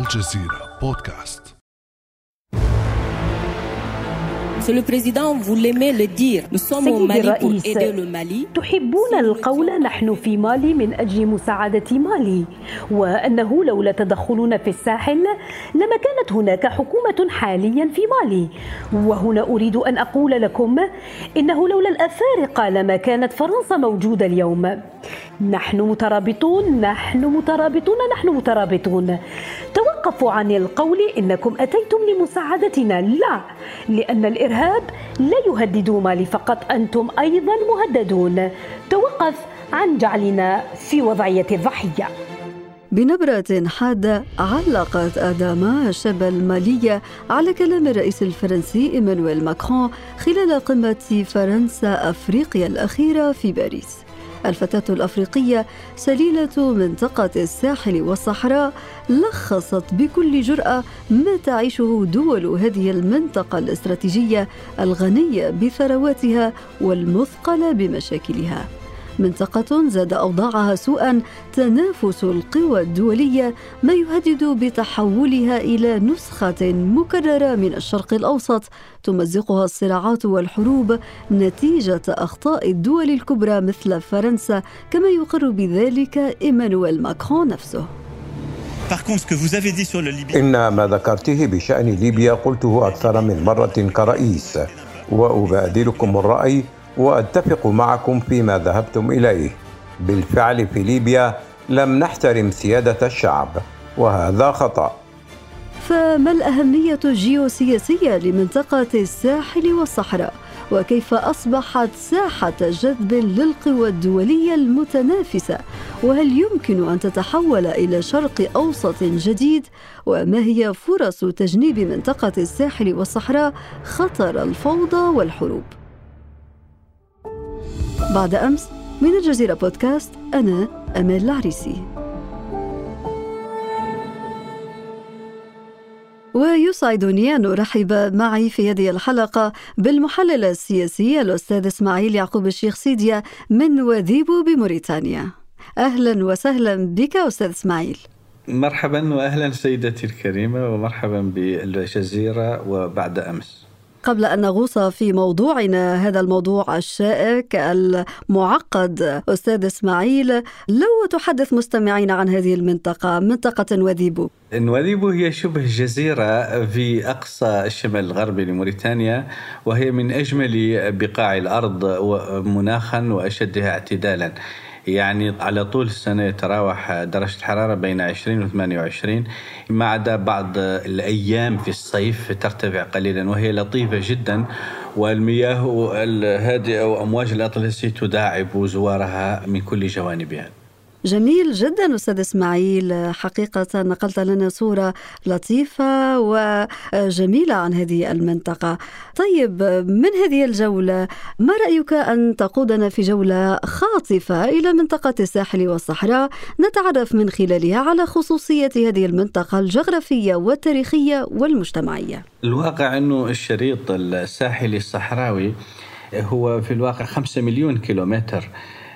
الجزيرة بودكاست. Monsieur le Président, vous l'aimez le dire. Nous sommes au Mali pour aider le Mali. تحبون القول نحن في مالي من أجل مساعدة مالي وأنه لولا تدخلنا في الساحل لما كانت هناك حكومة حاليا في مالي وهنا أريد أن أقول لكم إنه لولا الأفارقة لما كانت فرنسا موجودة اليوم نحن مترابطون نحن مترابطون نحن مترابطون توقفوا عن القول إنكم أتيتم لمساعدتنا لا لأن الإرهاب لا يهدد مالي فقط أنتم أيضا مهددون. توقف عن جعلنا في وضعية الضحية. بنبرة حادة علقت أداما الشابة المالية على كلام الرئيس الفرنسي إيمانويل ماكرون خلال قمة فرنسا أفريقيا الأخيرة في باريس. الفتاة الأفريقية سليلة منطقة الساحل والصحراء لخصت بكل جرأة ما تعيشه دول هذه المنطقة الاستراتيجية الغنية بثرواتها والمثقلة بمشاكلها. منطقة زاد أوضاعها سوءا تنافس القوى الدولية ما يهدد بتحولها إلى نسخة مكررة من الشرق الأوسط. تمزقها الصراعات والحروب نتيجة أخطاء الدول الكبرى مثل فرنسا كما يقر بذلك إيمانويل ماكرون نفسه. إن ما ذكرته بشأن ليبيا قلته أكثر من مرة كرئيس. وأبادلكم الرأي وأتفق معكم فيما ذهبتم إليه بالفعل في ليبيا لم نحترم سيادة الشعب وهذا خطأ فما الأهمية الجيوسياسية لمنطقة الساحل والصحراء؟ وكيف أصبحت ساحة جذب للقوى الدولية المتنافسة؟ وهل يمكن أن تتحول إلى شرق أوسط جديد؟ وما هي فرص تجنيب منطقة الساحل والصحراء خطر الفوضى والحروب؟ بعد أمس من الجزيرة بودكاست أنا أمال العريسي. ويسعدني أن أرحب معي في هذه الحلقة بالمحلل السياسي الأستاذ إسماعيل يعقوب الشيخ سيديا من وذيبو بموريتانيا. أهلا وسهلا بك أستاذ إسماعيل. مرحبا واهلا سيدتي الكريمة ومرحبا بالجزيرة وبعد أمس. قبل أن نغوص في موضوعنا هذا الموضوع الشائك المعقد. أستاذ إسماعيل لو تحدث مستمعين عن هذه المنطقة منطقة وذيبو نواذيبو هي شبه جزيرة في أقصى الشمال الغربي لموريتانيا وهي من أجمل بقاع الأرض مناخا وأشدها اعتدالا. يعني على طول السنة يتراوح درجة الحرارة بين 20 و 28 ما عدا بعض الأيام في الصيف ترتفع قليلا وهي لطيفة جدا. والمياه الهادئة وأمواج الأطلسي تداعب زوارها من كل جوانبها. جميل جدا أستاذ إسماعيل. حقيقة نقلت لنا صورة لطيفة وجميلة عن هذه المنطقة. طيب من هذه الجولة ما رأيك أن تقودنا في جولة خاطفة إلى منطقة الساحل والصحراء؟ نتعرف من خلالها على خصوصية هذه المنطقة الجغرافية والتاريخية والمجتمعية. الواقع أنه الشريط الساحلي الصحراوي هو في الواقع خمسة مليون كيلومتر.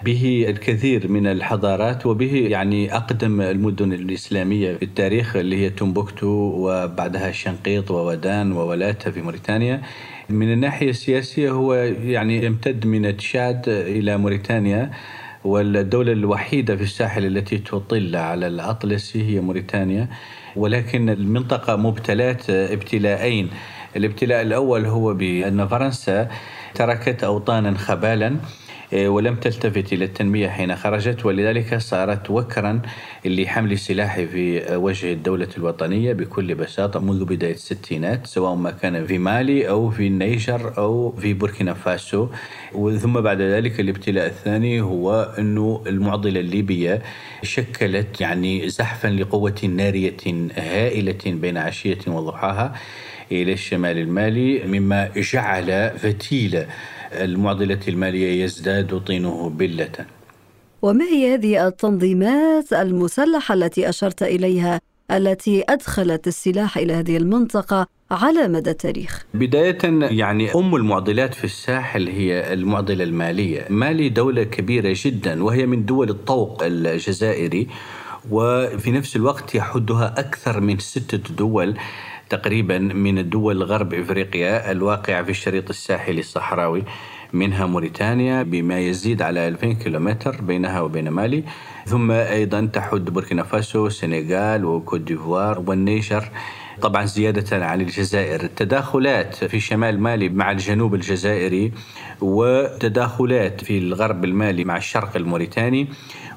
به الكثير من الحضارات وبه يعني أقدم المدن الإسلامية في التاريخ اللي هي تومبوكتو وبعدها شنقيط وودان وولاتا في موريتانيا. من الناحية السياسية هو يعني يمتد من تشاد إلى موريتانيا والدولة الوحيدة في الساحل التي تطل على الأطلسي هي موريتانيا. ولكن المنطقة مبتلات ابتلاءين. الابتلاء الأول هو بأن فرنسا تركت أوطانا خبالا. ولم تلتفت إلى التنمية حين خرجت ولذلك صارت وكرا لحمل السلاح في وجه الدولة الوطنية بكل بساطة منذ بداية الستينات سواء ما كان في مالي أو في النيجر أو في بوركينا فاسو. ثم بعد ذلك الابتلاء الثاني هو أنه المعضلة الليبية شكلت يعني زحفا لقوة نارية هائلة بين عشية وضحاها إلى الشمال المالي مما جعل فتيل المعضلة المالية يزداد طينه بلة. وما هي هذه التنظيمات المسلحة التي أشرت إليها التي أدخلت السلاح إلى هذه المنطقة على مدى التاريخ؟ بداية يعني أم المعضلات في الساحل هي المعضلة المالية. مالي دولة كبيرة جدا وهي من دول الطوق الجزائري وفي نفس الوقت يحدها أكثر من ستة دول. تقريبا من الدول غرب إفريقيا الواقعه في الشريط الساحلي الصحراوي منها موريتانيا بما يزيد على 2000 كيلومتر بينها وبين مالي ثم أيضا تحد بوركينا فاسو السنغال وكوت ديفوار والنيجر. طبعا زيادة عن الجزائر. التداخلات في شمال مالي مع الجنوب الجزائري وتداخلات في الغرب المالي مع الشرق الموريتاني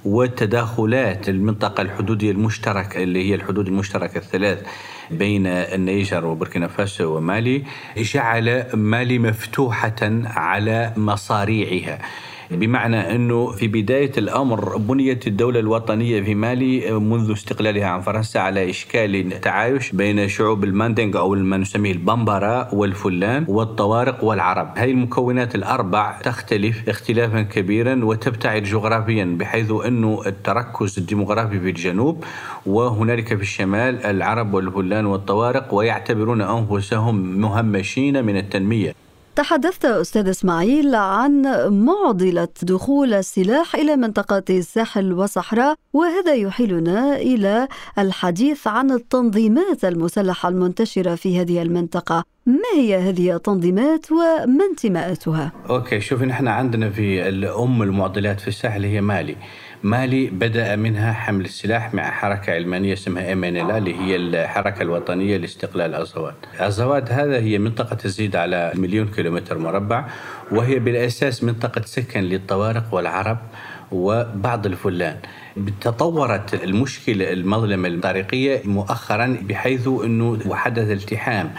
والتداخلات المنطقة الحدودية المشتركة اللي هي الحدود المشتركة الثلاث. بين النيجر وبوركينا فاسو ومالي جعل مالي مفتوحة على مصاريعها. بمعنى أنه في بداية الأمر بنيت الدولة الوطنية في مالي منذ استقلالها عن فرنسا على إشكال تعايش بين شعوب الماندينغ أو ما نسميه البمبرا والفلان والطوارق والعرب. هذه المكونات الأربع تختلف اختلافا كبيرا وتبتعد جغرافيا بحيث أنه التركز الديمغرافي في الجنوب وهنالك في الشمال العرب والفلان والطوارق ويعتبرون أنفسهم مهمشين من التنمية. تحدثت أستاذ إسماعيل عن معضلة دخول السلاح إلى منطقة الساحل والصحراء وهذا يحيلنا إلى الحديث عن التنظيمات المسلحة المنتشرة في هذه المنطقة ما هي هذه التنظيمات وما انتماءاتها؟ أوكي شوف نحن عندنا في الأم المعضلات في الساحل هي مالي مالي بدأ منها حمل السلاح مع حركة علمانية اسمها ام اللي هي الحركة الوطنية لاستقلال أزواد أزواد هذا هي منطقة تزيد على مليون كيلومتر مربع وهي بالأساس منطقة سكن للطوارق والعرب وبعض الفلان. تطورت المشكلة المظلمة الطريقية مؤخرا بحيث أنه حدث التحام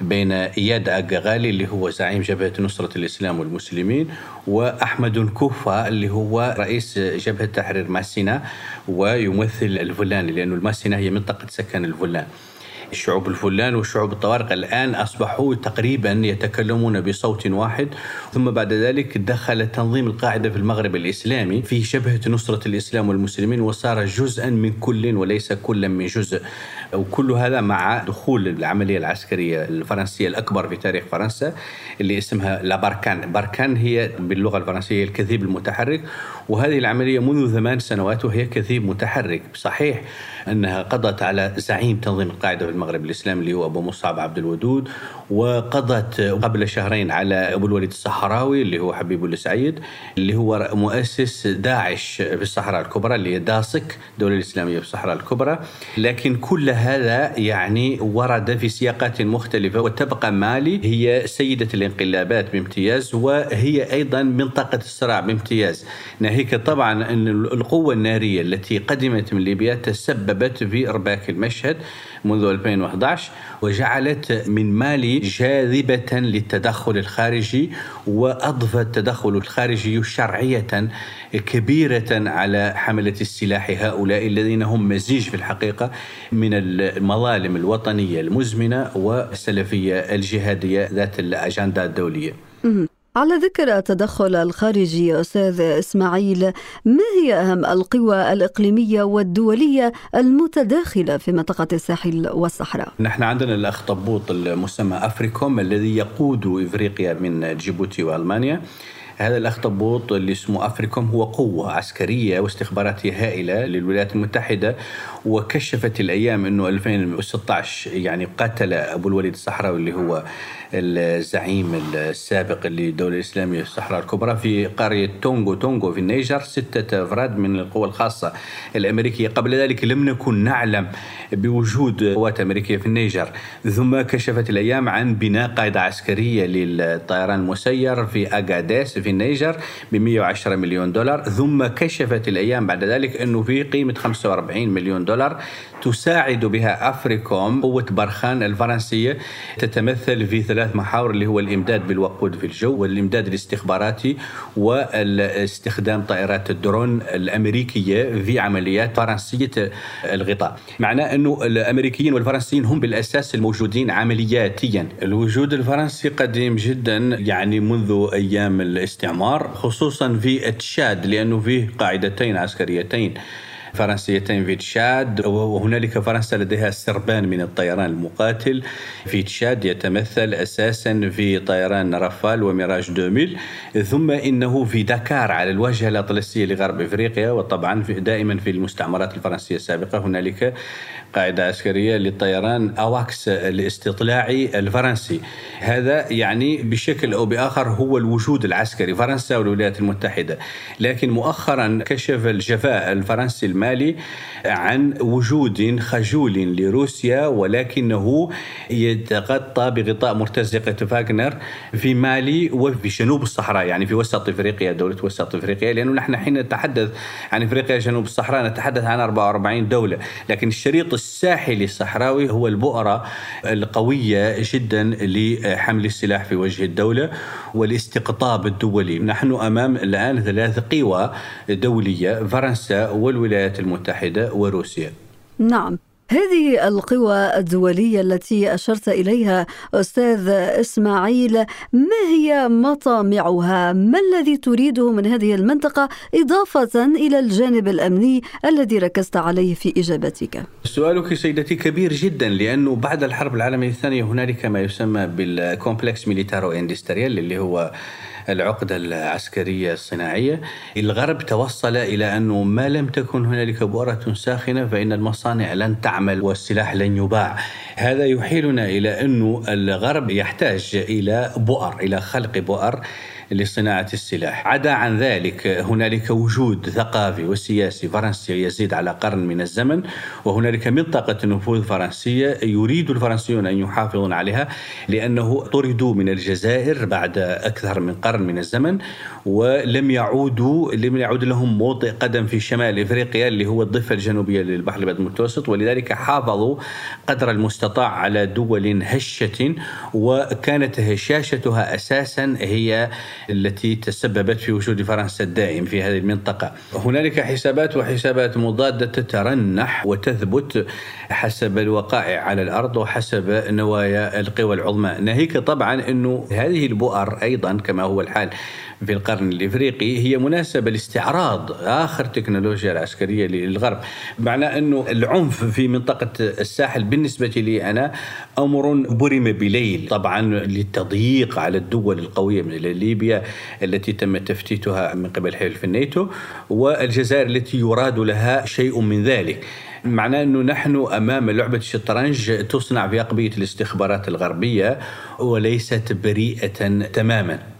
بين إياد أجغالي اللي هو زعيم جبهة نصرة الإسلام والمسلمين وأحمد كوفا اللي هو رئيس جبهة تحرير ماسينا ويمثل الفلان لأنه الماسينا هي منطقة سكن الفلان. الشعوب الفلان والشعوب الطوارق الآن أصبحوا تقريبا يتكلمون بصوت واحد. ثم بعد ذلك دخل تنظيم القاعدة في المغرب الإسلامي في شبهة نصرة الإسلام والمسلمين وصار جزءا من كل وليس كلا من جزء. وكل هذا مع دخول العملية العسكرية الفرنسية الأكبر في تاريخ فرنسا اللي اسمها لا باركان. هي باللغة الفرنسية الكثيب المتحرك وهذه العملية منذ ثمان سنوات وهي كثيب متحرك. صحيح أنها قضت على زعيم تنظيم القاعدة في المغرب الإسلامي اللي هو أبو مصعب عبد الودود وقضت قبل شهرين على أبو الوليد الصحراوي اللي هو حبيب السعيد اللي هو مؤسس داعش في الصحراء الكبرى اللي هي داسك الدولة الإسلامية في الصحراء الكبرى. لكن كل هذا يعني ورد في سياقات مختلفة وتبقى مالي هي سيدة الانقلابات بامتياز وهي أيضا منطقة الصراع بامتياز. ناهيك طبعا أن القوة النارية التي قدمت من ليبيا تسببت في إرباك المشهد. منذ 2011 وجعلت من مالي جاذبة للتدخل الخارجي وأضفى التدخل الخارجي شرعية كبيرة على حملة السلاح هؤلاء الذين هم مزيج في الحقيقة من المظالم الوطنية المزمنة والسلفية الجهادية ذات الأجندة الدولية. على ذكر التدخل الخارجي أستاذ إسماعيل ما هي أهم القوى الإقليمية والدولية المتداخلة في منطقة الساحل والصحراء؟ نحن عندنا الأخطبوط المسمى أفريكوم الذي يقود إفريقيا من جيبوتي وألمانيا هذا الاخطبوط اللي اسمه أفريكوم هو قوة عسكرية واستخباراتيه هائلة للولايات المتحدة وكشفت الأيام إنه 2016 يعني قتل أبو الوليد الصحراوي اللي هو الزعيم السابق للدولة الإسلامية الصحراء الكبرى في قرية تونغو. تونغو في النيجر ستة أفراد من القوى الخاصة الأمريكية. قبل ذلك لم نكن نعلم بوجود قوات أمريكية في النيجر ثم كشفت الأيام عن بناء قاعدة عسكرية للطيران المسير في أغاديس في النيجر ب 110 مليون دولار ثم كشفت الأيام بعد ذلك أنه في قيمة 45 مليون دولار تساعد بها أفريكوم قوة برخان الفرنسية تتمثل في ثلاث محاور اللي هو الإمداد بالوقود في الجو والإمداد الاستخباراتي واستخدام طائرات الدرون الأمريكية في عمليات فرنسية الغطاء. معناه أنه الأمريكيين والفرنسيين هم بالأساس الموجودين عملياتيا. الوجود الفرنسي قديم جدا يعني منذ أيام الاستعمار خصوصا في تشاد لأنه فيه قاعدتين عسكريتين. فرنسيتين في تشاد وهنالك فرنسا لديها سربان من الطيران المقاتل. في تشاد يتمثل أساسا في طيران رافال وميراج 2000 ثم إنه في دكار على الواجهة الأطلسية لغرب إفريقيا. وطبعا دائما في المستعمرات الفرنسية السابقة هنالك قاعدة عسكرية للطيران أواكس الاستطلاعي الفرنسي. هذا يعني بشكل أو بآخر هو الوجود العسكري فرنسا والولايات المتحدة. لكن مؤخرا كشف الجفاء الفرنسي المالي عن وجود خجول لروسيا ولكنه يتغطى بغطاء مرتزقة فاغنر في مالي وفي جنوب الصحراء يعني في وسط إفريقيا دولة وسط إفريقيا. لأنه نحن حين نتحدث عن إفريقيا جنوب الصحراء نتحدث عن 44 دولة. لكن الشريط الساحلي الصحراوي هو البؤرة القوية جدا لحمل السلاح في وجه الدولة والاستقطاب الدولي. نحن أمام الآن ثلاث قوى دولية فرنسا والولايات المتحدة وروسيا. نعم. هذه القوى الدولية التي أشرت إليها أستاذ إسماعيل ما هي مطامعها؟ ما الذي تريده من هذه المنطقة إضافة إلى الجانب الأمني الذي ركزت عليه في إجابتك؟ سؤالك سيدتي كبير جدا لأنه بعد الحرب العالمية الثانية هنالك ما يسمى بال complexe militaro-industriel اللي هو العقدة العسكرية الصناعية. الغرب توصل إلى أنه ما لم تكن هنالك بؤرة ساخنة فإن المصانع لن تعمل والسلاح لن يباع. هذا يحيلنا إلى أنه الغرب يحتاج إلى بؤر إلى خلق بؤر. لصناعة السلاح. عدا عن ذلك هنالك وجود ثقافي وسياسي فرنسي يزيد على قرن من الزمن وهنالك منطقة نفوذ فرنسية يريد الفرنسيون أن يحافظون عليها لأنه طردوا من الجزائر بعد أكثر من قرن من الزمن ولم يعودوا لم يعود لهم موطئ قدم في شمال إفريقيا اللي هو الضفة الجنوبية للبحر الأبيض المتوسط ولذلك حافظوا قدر المستطاع على دول هشة وكانت هشاشتها أساسا هي التي تسببت في وجود فرنسا الدائم في هذه المنطقة. هنالك حسابات وحسابات مضادة تترنح وتثبت حسب الوقائع على الأرض وحسب نوايا القوى العظمى، ناهيك طبعا إنه هذه البؤر أيضا كما هو الحال في القرن الإفريقي هي مناسبة لاستعراض آخر تكنولوجيا العسكرية للغرب. معنى أنه العنف في منطقة الساحل بالنسبة لي أنا أمر برم بليل. طبعا للتضييق على الدول القوية من ليبيا التي تم تفتيتها من قبل حلف الناتو والجزائر التي يراد لها شيء من ذلك. معناه أنه نحن أمام لعبة الشطرنج تصنع في اقبيه الاستخبارات الغربية وليست بريئة تماما.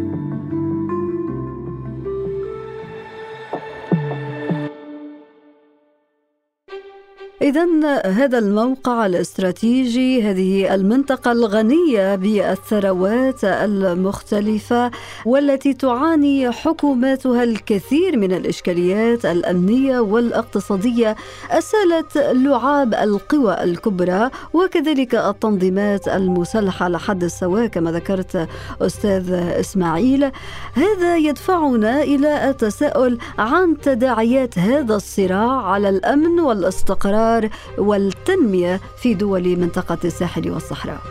إذا هذا الموقع الاستراتيجي هذه المنطقة الغنية بالثروات المختلفة والتي تعاني حكوماتها الكثير من الإشكاليات الأمنية والاقتصادية أسالت لعاب القوى الكبرى وكذلك التنظيمات المسلحة على حد السواء كما ذكرت أستاذ إسماعيل. هذا يدفعنا إلى التساؤل عن تداعيات هذا الصراع على الأمن والاستقرار الاستقرار والتنمية في دول منطقة الساحل والصحراء.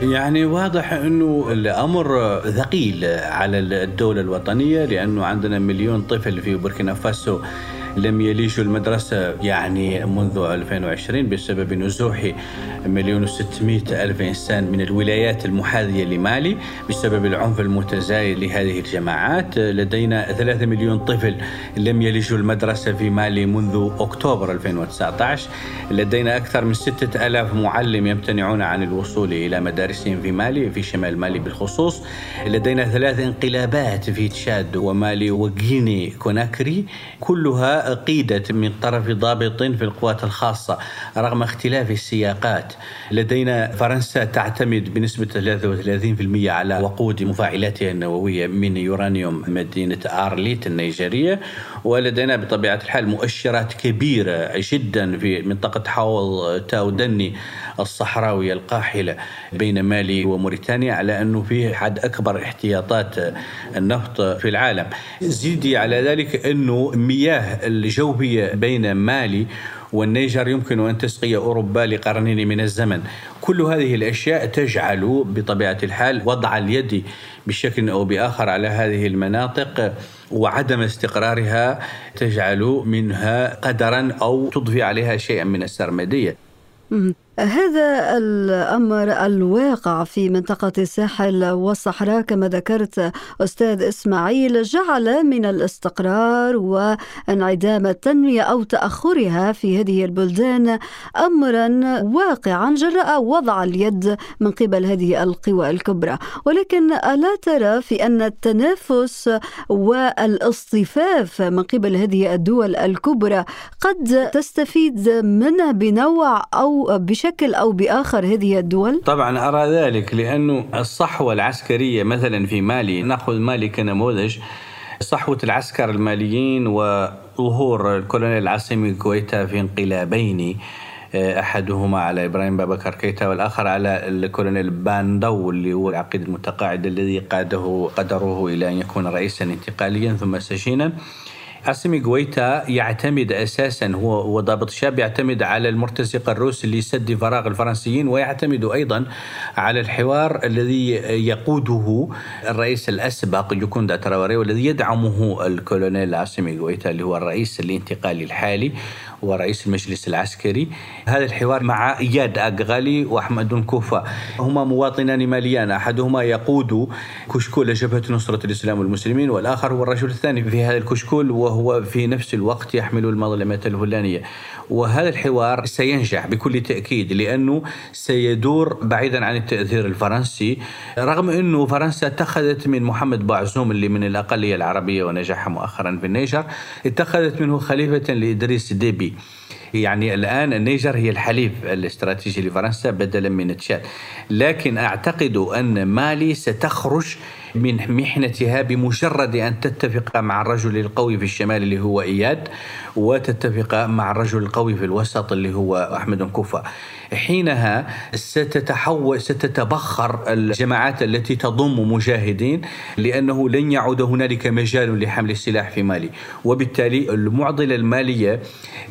يعني واضح أنه الأمر ثقيل على الدولة الوطنية لأنه عندنا مليون طفل في بوركينا فاسو. لم يليجوا المدرسة يعني منذ 2020 بسبب نزوح مليون وستمائة ألف إنسان من الولايات المحاذية لمالي بسبب العنف المتزايد لهذه الجماعات. لدينا ثلاثة مليون طفل لم يلجوا المدرسة في مالي منذ أكتوبر 2019 لدينا أكثر من ستة ألاف معلم يمتنعون عن الوصول إلى مدارسهم في مالي في شمال مالي بالخصوص. لدينا ثلاث انقلابات في تشاد ومالي وغيني كوناكري كلها قيدت من طرف ضابط في القوات الخاصة رغم اختلاف السياقات. لدينا فرنسا تعتمد بنسبة 33% على وقود مفاعلاتها النووية من يورانيوم مدينة آرليت النيجيرية ولدينا بطبيعة الحال مؤشرات كبيرة جدا في منطقة حوض تاو دني الصحراوية القاحلة بين مالي وموريتانيا على أنه في حد أكبر احتياطات النفط في العالم. زيدي على ذلك أنه مياه الجوبية بين مالي والنيجر يمكن أن تسقي أوروبا لقرنين من الزمن. كل هذه الأشياء تجعل بطبيعة الحال وضع اليد بشكل أو بآخر على هذه المناطق وعدم استقرارها تجعل منها قدرا أو تضفي عليها شيئا من السرمدية. هذا الأمر الواقع في منطقة الساحل والصحراء كما ذكرت أستاذ إسماعيل جعل من الاستقرار وانعدام التنمية أو تأخرها في هذه البلدان امرا واقعا جراء وضع اليد من قبل هذه القوى الكبرى. ولكن ألا ترى في أن التنافس والاصطفاف من قبل هذه الدول الكبرى قد تستفيد منه بنوع أو بشكل بشكل أو بآخر هذه الدول؟ طبعا أرى ذلك لأنه الصحوة العسكرية مثلا في مالي نأخذ مالي كنموذج صحوة العسكر الماليين وظهور الكولونيل عاصمي غويتا في انقلابين أحدهما على إبراهيم بابكر كيتا والآخر على الكولونيل باه نداو اللي هو العقيد المتقاعد الذي قاده قدره إلى أن يكون رئيسا انتقاليا ثم سجينا عاصمي غويتا يعتمد أساسا هو وضابط الشاب يعتمد على المرتزقة الروس لسد فراغ الفرنسيين ويعتمد أيضا على الحوار الذي يقوده الرئيس الأسبق ديونكوندا تراوري والذي يدعمه الكولونيل عاصمي غويتا اللي هو الرئيس الانتقالي الحالي ورئيس المجلس العسكري. هذا الحوار مع إياد أغ غالي وأحمد كوفا هما مواطنان ماليان أحدهما يقود كشكول جبهة نصرة الإسلام والمسلمين والآخر هو الرجل الثاني في هذا الكشكول وهو في نفس الوقت يحمل المظلمة الفلانية وهذا الحوار سينجح بكل تأكيد لأنه سيدور بعيدا عن التأثير الفرنسي رغم أنه فرنسا اتخذت من محمد بازوم اللي من الأقلية العربية ونجح مؤخرا في النيجر اتخذت منه خليفة لإدريس ديبي. يعني الآن النيجر هي الحليف الاستراتيجي لفرنسا بدلا من تشاد. لكن أعتقد أن مالي ستخرج من محنتها بمجرد أن تتفق مع الرجل القوي في الشمال اللي هو إياد وتتفق مع الرجل القوي في الوسط اللي هو أحمد كوفا حينها ستتحول ستتبخر الجماعات التي تضم مجاهدين لأنه لن يعود هنالك مجال لحمل السلاح في مالي. وبالتالي المعضلة المالية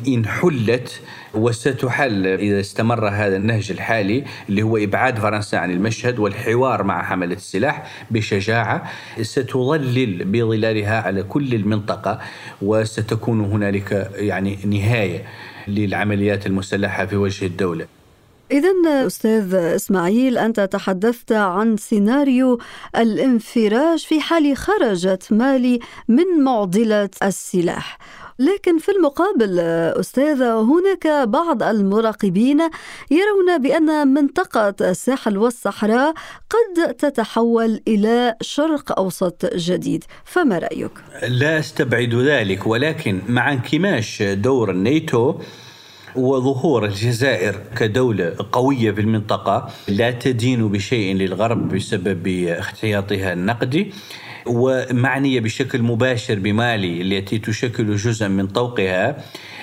إن حلت وستحل إذا استمر هذا النهج الحالي اللي هو إبعاد فرنسا عن المشهد والحوار مع حملة السلاح بشجاعة ستظلل بظلالها على كل المنطقة وستكون هنالك يعني نهاية للعمليات المسلحة في وجه الدولة. إذا أستاذ إسماعيل أنت تحدثت عن سيناريو الانفراج في حال خرجت مالي من معضلة السلاح. لكن في المقابل أستاذة هناك بعض المراقبين يرون بأن منطقة الساحل والصحراء قد تتحول إلى شرق أوسط جديد فما رأيك؟ لا أستبعد ذلك ولكن مع انكماش دور الناتو وظهور الجزائر كدولة قوية في المنطقة لا تدين بشيء للغرب بسبب احتياطها النقدي ومعنية بشكل مباشر بمالي التي تشكل جزءا من طوقها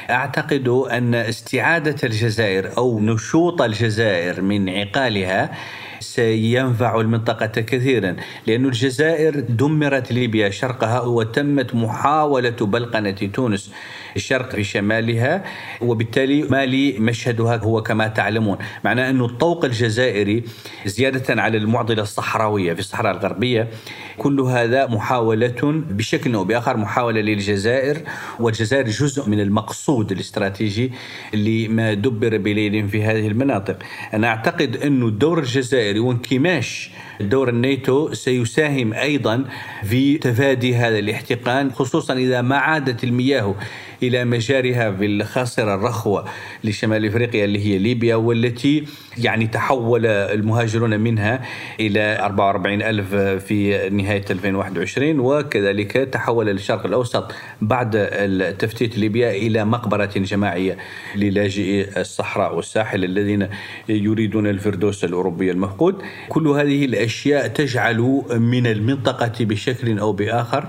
أعتقد أن استعادة الجزائر أو نشوط الجزائر من عقالها سينفع المنطقة كثيرا لأن الجزائر دمرت ليبيا شرقها وتمت محاولة بلقنة تونس. الشرق في شمالها وبالتالي مالي مشهدها هو كما تعلمون. معناه أن الطوق الجزائري زيادة على المعضلة الصحراوية في الصحراء الغربية كل هذا محاولة بشكل أو بآخر محاولة للجزائر والجزائر جزء من المقصود الاستراتيجي لما دبر بليل في هذه المناطق. أنا أعتقد أن الدور الجزائري وانكماش دور الناتو سيساهم أيضا في تفادي هذا الاحتقان خصوصا إذا ما عادت المياه إلى مجارها في الخاصرة الرخوة لشمال إفريقيا اللي هي ليبيا والتي يعني تحول المهاجرون منها إلى 44 ألف في نهاية 2021 وكذلك تحول الشرق الأوسط بعد تفتيت ليبيا إلى مقبرة جماعية للاجئي الصحراء والساحل الذين يريدون الفردوس الأوروبي المفقود. كل هذه الأشياء تجعل من المنطقة بشكل أو بآخر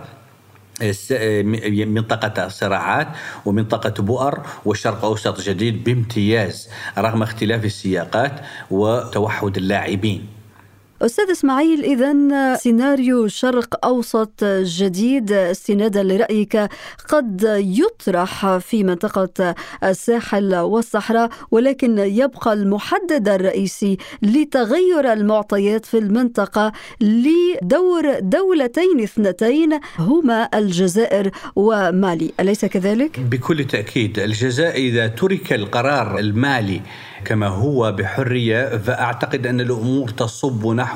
منطقة صراعات ومنطقة بؤر والشرق أوسط جديد بامتياز رغم اختلاف السياقات وتوحد اللاعبين. أستاذ إسماعيل إذا سيناريو شرق أوسط جديد استنادا لرأيك قد يطرح في منطقة الساحل والصحراء ولكن يبقى المحدد الرئيسي لتغير المعطيات في المنطقة لدور دولتين اثنتين هما الجزائر ومالي أليس كذلك؟ بكل تأكيد الجزائر إذا ترك القرار المالي كما هو بحرية فأعتقد أن الأمور تصب نحو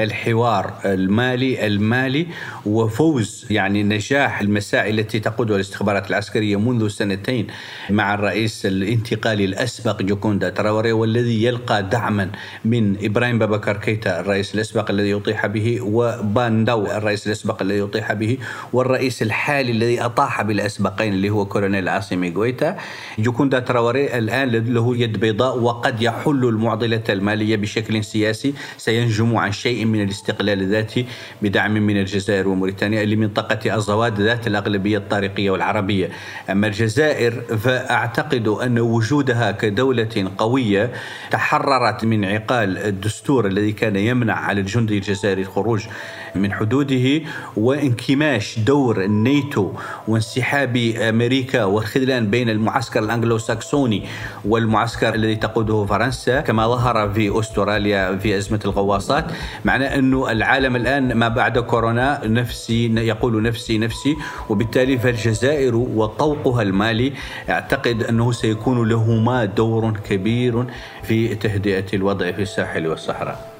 الحوار المالي المالي وفوز يعني نجاح المساعي التي تقودها الاستخبارات العسكرية منذ سنتين مع الرئيس الانتقالي الأسبق جوكوندا تراوري والذي يلقى دعما من إبراهيم بابكر كيتا الرئيس الأسبق الذي أطيح به وباه نداو الرئيس الأسبق الذي أطيح به والرئيس الحالي الذي أطاح بالأسبقين اللي هو كولونيل عاصمي غويتا. ديونكوندا تراوري الآن له يد بيضاء وقد يحل المعضلة المالية بشكل سياسي. سينجم عن شيء من الاستقلال الذاتي بدعم من الجزائر وموريتانيا لمنطقة أزواد ذات الأغلبية الطارقية والعربية. أما الجزائر فأعتقد أن وجودها كدولة قوية تحررت من عقال الدستور الذي كان يمنع على الجندي الجزائري الخروج من حدوده وانكماش دور الناتو وانسحاب أمريكا والخذلان بين المعسكر الانجلو ساكسوني والمعسكر الذي تقوده فرنسا كما ظهر في أستراليا في أزمة الغواصات معناه انه العالم الآن ما بعد كورونا نفسي يقول نفسي نفسي وبالتالي فالجزائر وطوقها المالي اعتقد أنه سيكون لهما دور كبير في تهدئة الوضع في الساحل والصحراء.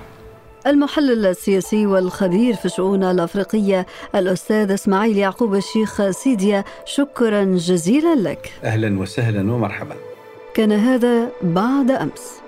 المحلل السياسي والخبير في الشؤون الأفريقية الأستاذ إسماعيل يعقوب الشيخ سيديا شكرا جزيلا لك. أهلا وسهلا ومرحبا. كان هذا بعد أمس.